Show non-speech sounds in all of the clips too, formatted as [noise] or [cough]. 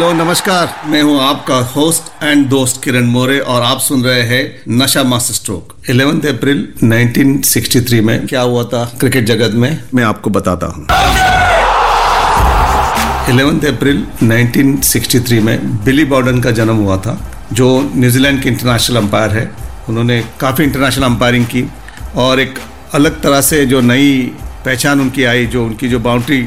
Hello, नमस्कार। मैं हूँ आपका होस्ट एंड दोस्त किरण मोरे और आप सुन रहे हैं नशा मास्टर स्ट्रोक। 11 अप्रैल 1963 में क्या हुआ था क्रिकेट जगत में? मैं आपको बताता हूँ। 11 अप्रैल 1963 में बिली बॉर्डन का जन्म हुआ था, जो न्यूजीलैंड के इंटरनेशनल अंपायर है। उन्होंने काफ़ी इंटरनेशनल अंपायरिंग की और एक अलग तरह से जो नई पहचान उनकी आई, जो उनकी जो बाउंड्री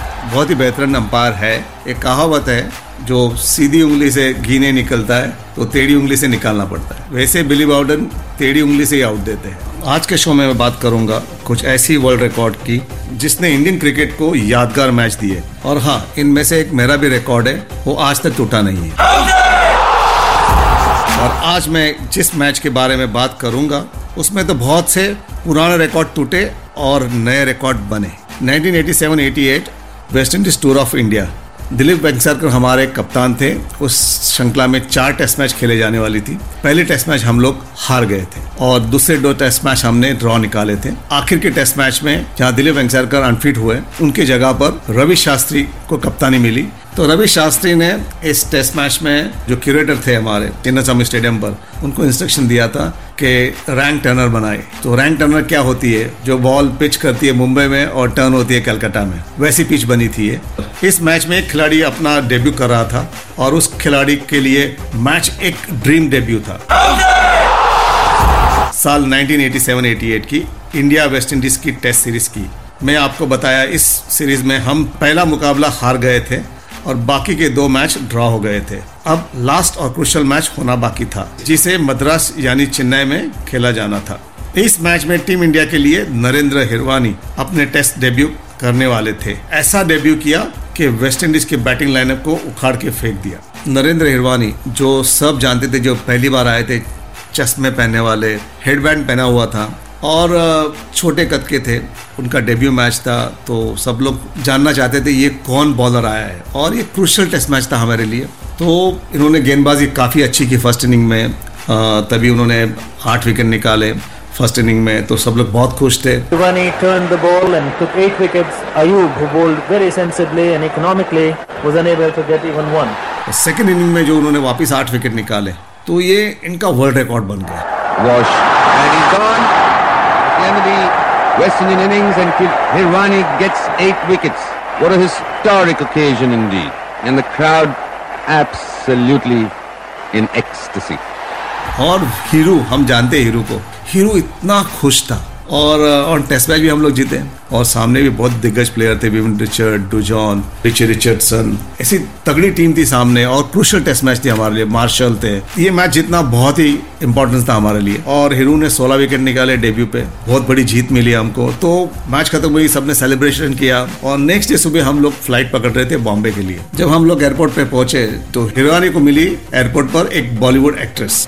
बहुत ही बेहतरीन अंपायर है। एक कहावत है, जो सीधी उंगली से घी नहीं निकलता है तो टेढ़ी उंगली से निकालना पड़ता है। वैसे बिली बाउडन टेढ़ी उंगली से ही आउट देते हैं। आज के शो में मैं बात करूँगा कुछ ऐसी वर्ल्ड रिकॉर्ड की, जिसने इंडियन क्रिकेट को यादगार मैच दिए। और हाँ इनमें से एक मेरा भी रिकॉर्ड है, वो आज तक टूटा नहीं है। और आज मैं जिस मैच के बारे में बात करूँगा, उसमें तो बहुत से पुराने रिकॉर्ड टूटे और नए रिकॉर्ड बने। 1987-88 West Indies tour of India. Dilip Vengsarkar हमारे कप्तान थे। उस श्रृंखला में चार टेस्ट मैच खेले जाने वाली थी। पहले टेस्ट मैच हम लोग हार गए थे और दूसरे दो टेस्ट मैच हमने ड्रॉ निकाले थे। आखिर के टेस्ट मैच में जहाँ दिलीप वेंगसरकर अनफिट हुए, उनके जगह पर रवि शास्त्री को कप्तानी मिली। तो रवि शास्त्री ने इस टेस्ट मैच में जो क्यूरेटर थे हमारे चिन्नास्वामी स्टेडियम पर, उनको इंस्ट्रक्शन दिया था कि रैंक टर्नर बनाए। तो रैंक टर्नर क्या होती है? जो बॉल पिच करती है मुंबई में और टर्न होती है कलकत्ता में। वैसी पिच बनी थी ये। इस मैच में खिलाड़ी अपना डेब्यू कर रहा था और उस खिलाड़ी के लिए मैच एक ड्रीम डेब्यू था। साल 1987-88 की इंडिया वेस्ट इंडीज की टेस्ट सीरीज़ की। मैं आपको बताया, इस सीरीज़ में हम पहला मुकाबला हार गए थे। और बाकी के दो मैच ड्रॉ हो गए थे। अब लास्ट और क्रुशल मैच होना बाकी था, जिसे मद्रास यानी चेन्नई में खेला जाना था। इस मैच में टीम इंडिया के लिए नरेंद्र हिरवानी अपने टेस्ट डेब्यू करने वाले थे। ऐसा डेब्यू किया कि वेस्ट इंडीज के बैटिंग लाइनअप को उखाड़ के फेंक दिया। नरेंद्र हिरवानी, जो सब जानते थे, जो पहली बार आए थे, चश्मे पहनने वाले हेडबैंड पहना हुआ था और छोटे कद के थे उनका डेब्यू मैच था तो सब लोग जानना चाहते थे ये कौन बॉलर आया है और ये क्रुशियल टेस्ट मैच था हमारे लिए तो इन्होंने गेंदबाजी काफ़ी अच्छी की फ़र्स्ट इनिंग में तभी उन्होंने आठ विकेट निकाले फ़र्स्ट इनिंग में तो सब लोग बहुत खुश थे turned the ball and took eight wickets. Ayub, who bowled very sensibly and economically, was unable to get even one. Second inning में जो उन्होंने वापस आठ विकेट निकाले तो ये इनका वर्ल्ड रिकॉर्ड बन गया Wash. And he's gone. Of the West Indian innings, and Hirani gets eight wickets. What a historic occasion indeed. And the crowd absolutely in ecstasy. और हीरू हम जानते हैं हीरू को हीरू इतना खुश था और और टेस्ट मैच भी हम लोग जीते और सामने भी बहुत दिग्गज प्लेयर थे Vivian Richard Dujon Richie Richardson. ऐसी तगड़ी टीम थी सामने और क्रुशियल टेस्ट मैच थी हमारे लिए। मार्शल थे। ये मैच जीतना बहुत ही इंपॉर्टेंस था हमारे लिए। और हिरू ने 16 विकेट निकाले डेब्यू पे। बहुत बड़ी जीत मिली हमको। तो मैच खत्म हुई, सबने सेलिब्रेशन किया। और नेक्स्ट डे सुबह हम लोग फ़्लाइट पकड़ रहे थे बॉम्बे के लिए। जब हम लोग एयरपोर्ट पे पहुँचे तो हिरवानी को मिली एयरपोर्ट पर एक बॉलीवुड एक्ट्रेस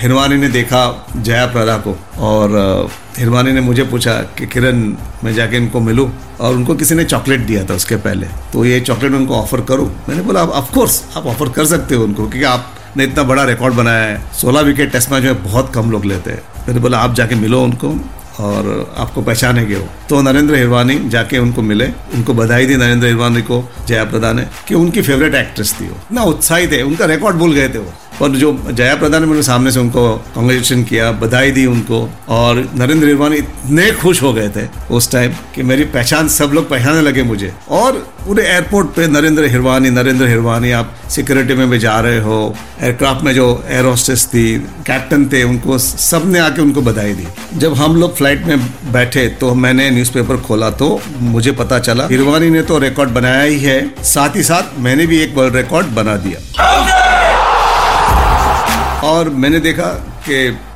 हिरवानी ने देखा जया प्रदा को और हिरवानी ने मुझे पूछा कि किरण, मैं जाके इनको मिलूं और उनको किसी ने चॉकलेट दिया था उसके पहले तो ये चॉकलेट उनको ऑफ़र करूँ? मैंने बोला आप ऑफकोर्स आप ऑफ़र कर सकते हो उनको, क्योंकि आपने इतना बड़ा रिकॉर्ड बनाया है। सोलह विकेट टेस्ट मैच में बहुत कम लोग लेते हैं। मैंने बोला, आप जाके मिलो उनको और आपको पहचानेंगे हो तो नरेंद्र हिरवानी जाके उनको मिले। उनको बधाई दी नरेंद्र हिरवानी को, जया प्रदा ने, कि उनकी फेवरेट एक्ट्रेस थी वो। ना उत्साहित है, उनका रिकॉर्ड भूल गए थे वो। और जो जया प्रदा ने मेरे सामने से उनको कॉन्ग्रेचुलेशन किया, बधाई दी उनको, और नरेंद्र हिरवानी इतने खुश हो गए थे उस टाइम कि मेरी पहचान सब लोग पहचानने लगे मुझे। और पूरे एयरपोर्ट पे नरेंद्र हिरवानी नरेंद्र हिरवानी, आप सिक्योरिटी में भी जा रहे हो एयरक्राफ्ट में जो एयर होस्टेस थी कैप्टन थे, उनको सबने आके उनको बधाई दी। जब हम लोग फ़्लाइट में बैठे तो मैंने न्यूज़पेपर खोला तो मुझे पता चला, हिरवानी ने तो रिकॉर्ड बनाया ही है, साथ ही साथ मैंने भी एक वर्ल्ड रिकॉर्ड बना दिया। और मैंने देखा कि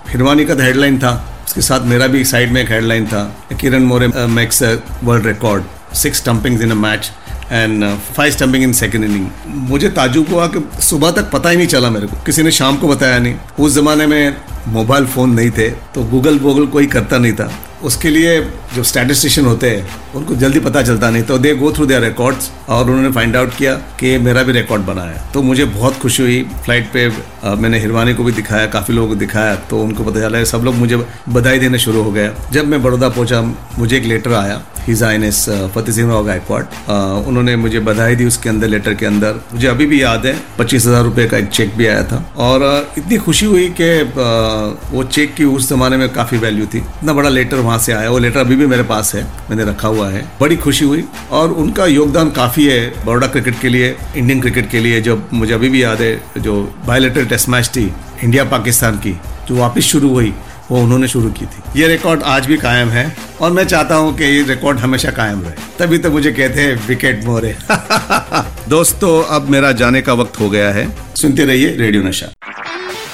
हिरवानी का तो हेडलाइन था, उसके साथ मेरा भी साइड में एक हेडलाइन था Kiran More makes world record six stumping in a match and five stumping in second inning मुझे ताजुब हुआ कि सुबह तक पता ही नहीं चला मेरे को। किसी ने शाम को बताया नहीं। उस जमाने में मोबाइल फ़ोन नहीं थे तो गूगल वूगल कोई करता नहीं था। उसके लिए जो स्टैटिस्टिशियन होते हैं उनको जल्दी पता चलता नहीं तो they go through their records और उन्होंने फाइंड आउट किया कि मेरा भी रिकॉर्ड बना है। तो मुझे बहुत खुशी हुई फ़्लाइट पे आ, मैंने हिरवानी को भी दिखाया काफ़ी लोगों को दिखाया तो उनको पता चला सब लोग मुझे बधाई देने शुरू हो गया जब मैं बड़ौदा पहुँचा मुझे एक लेटर आया हिज एस फतेह सिंह राव गायकवाड उन्होंने मुझे बधाई दी उसके अंदर लेटर के अंदर। मुझे अभी भी याद है पच्चीस हज़ार रुपये का एक चेक भी आया था। और इतनी खुशी हुई कि वो चेक की उस जमाने में काफ़ी वैल्यू थी। इतना बड़ा लेटर वहाँ से आया। वो लेटर अभी भी मेरे पास है, मैंने रखा हुआ है। बड़ी खुशी हुई और उनका योगदान काफ़ी है बड़ौदा क्रिकेट के लिए, इंडियन क्रिकेट के लिए जब मुझे अभी भी याद है, जो बायोलेटर टेस्ट मैच थी इंडिया पाकिस्तान की, जो वापस शुरू हुई, वो उन्होंने शुरू की थी। ये रिकॉर्ड आज भी कायम है और मैं चाहता हूँ कि ये रिकॉर्ड हमेशा कायम रहे। तभी तो मुझे कहते हैं विकेट मोरे। [laughs] दोस्तों, अब मेरा जाने का वक्त हो गया है। सुनते रहिए रेडियो नशा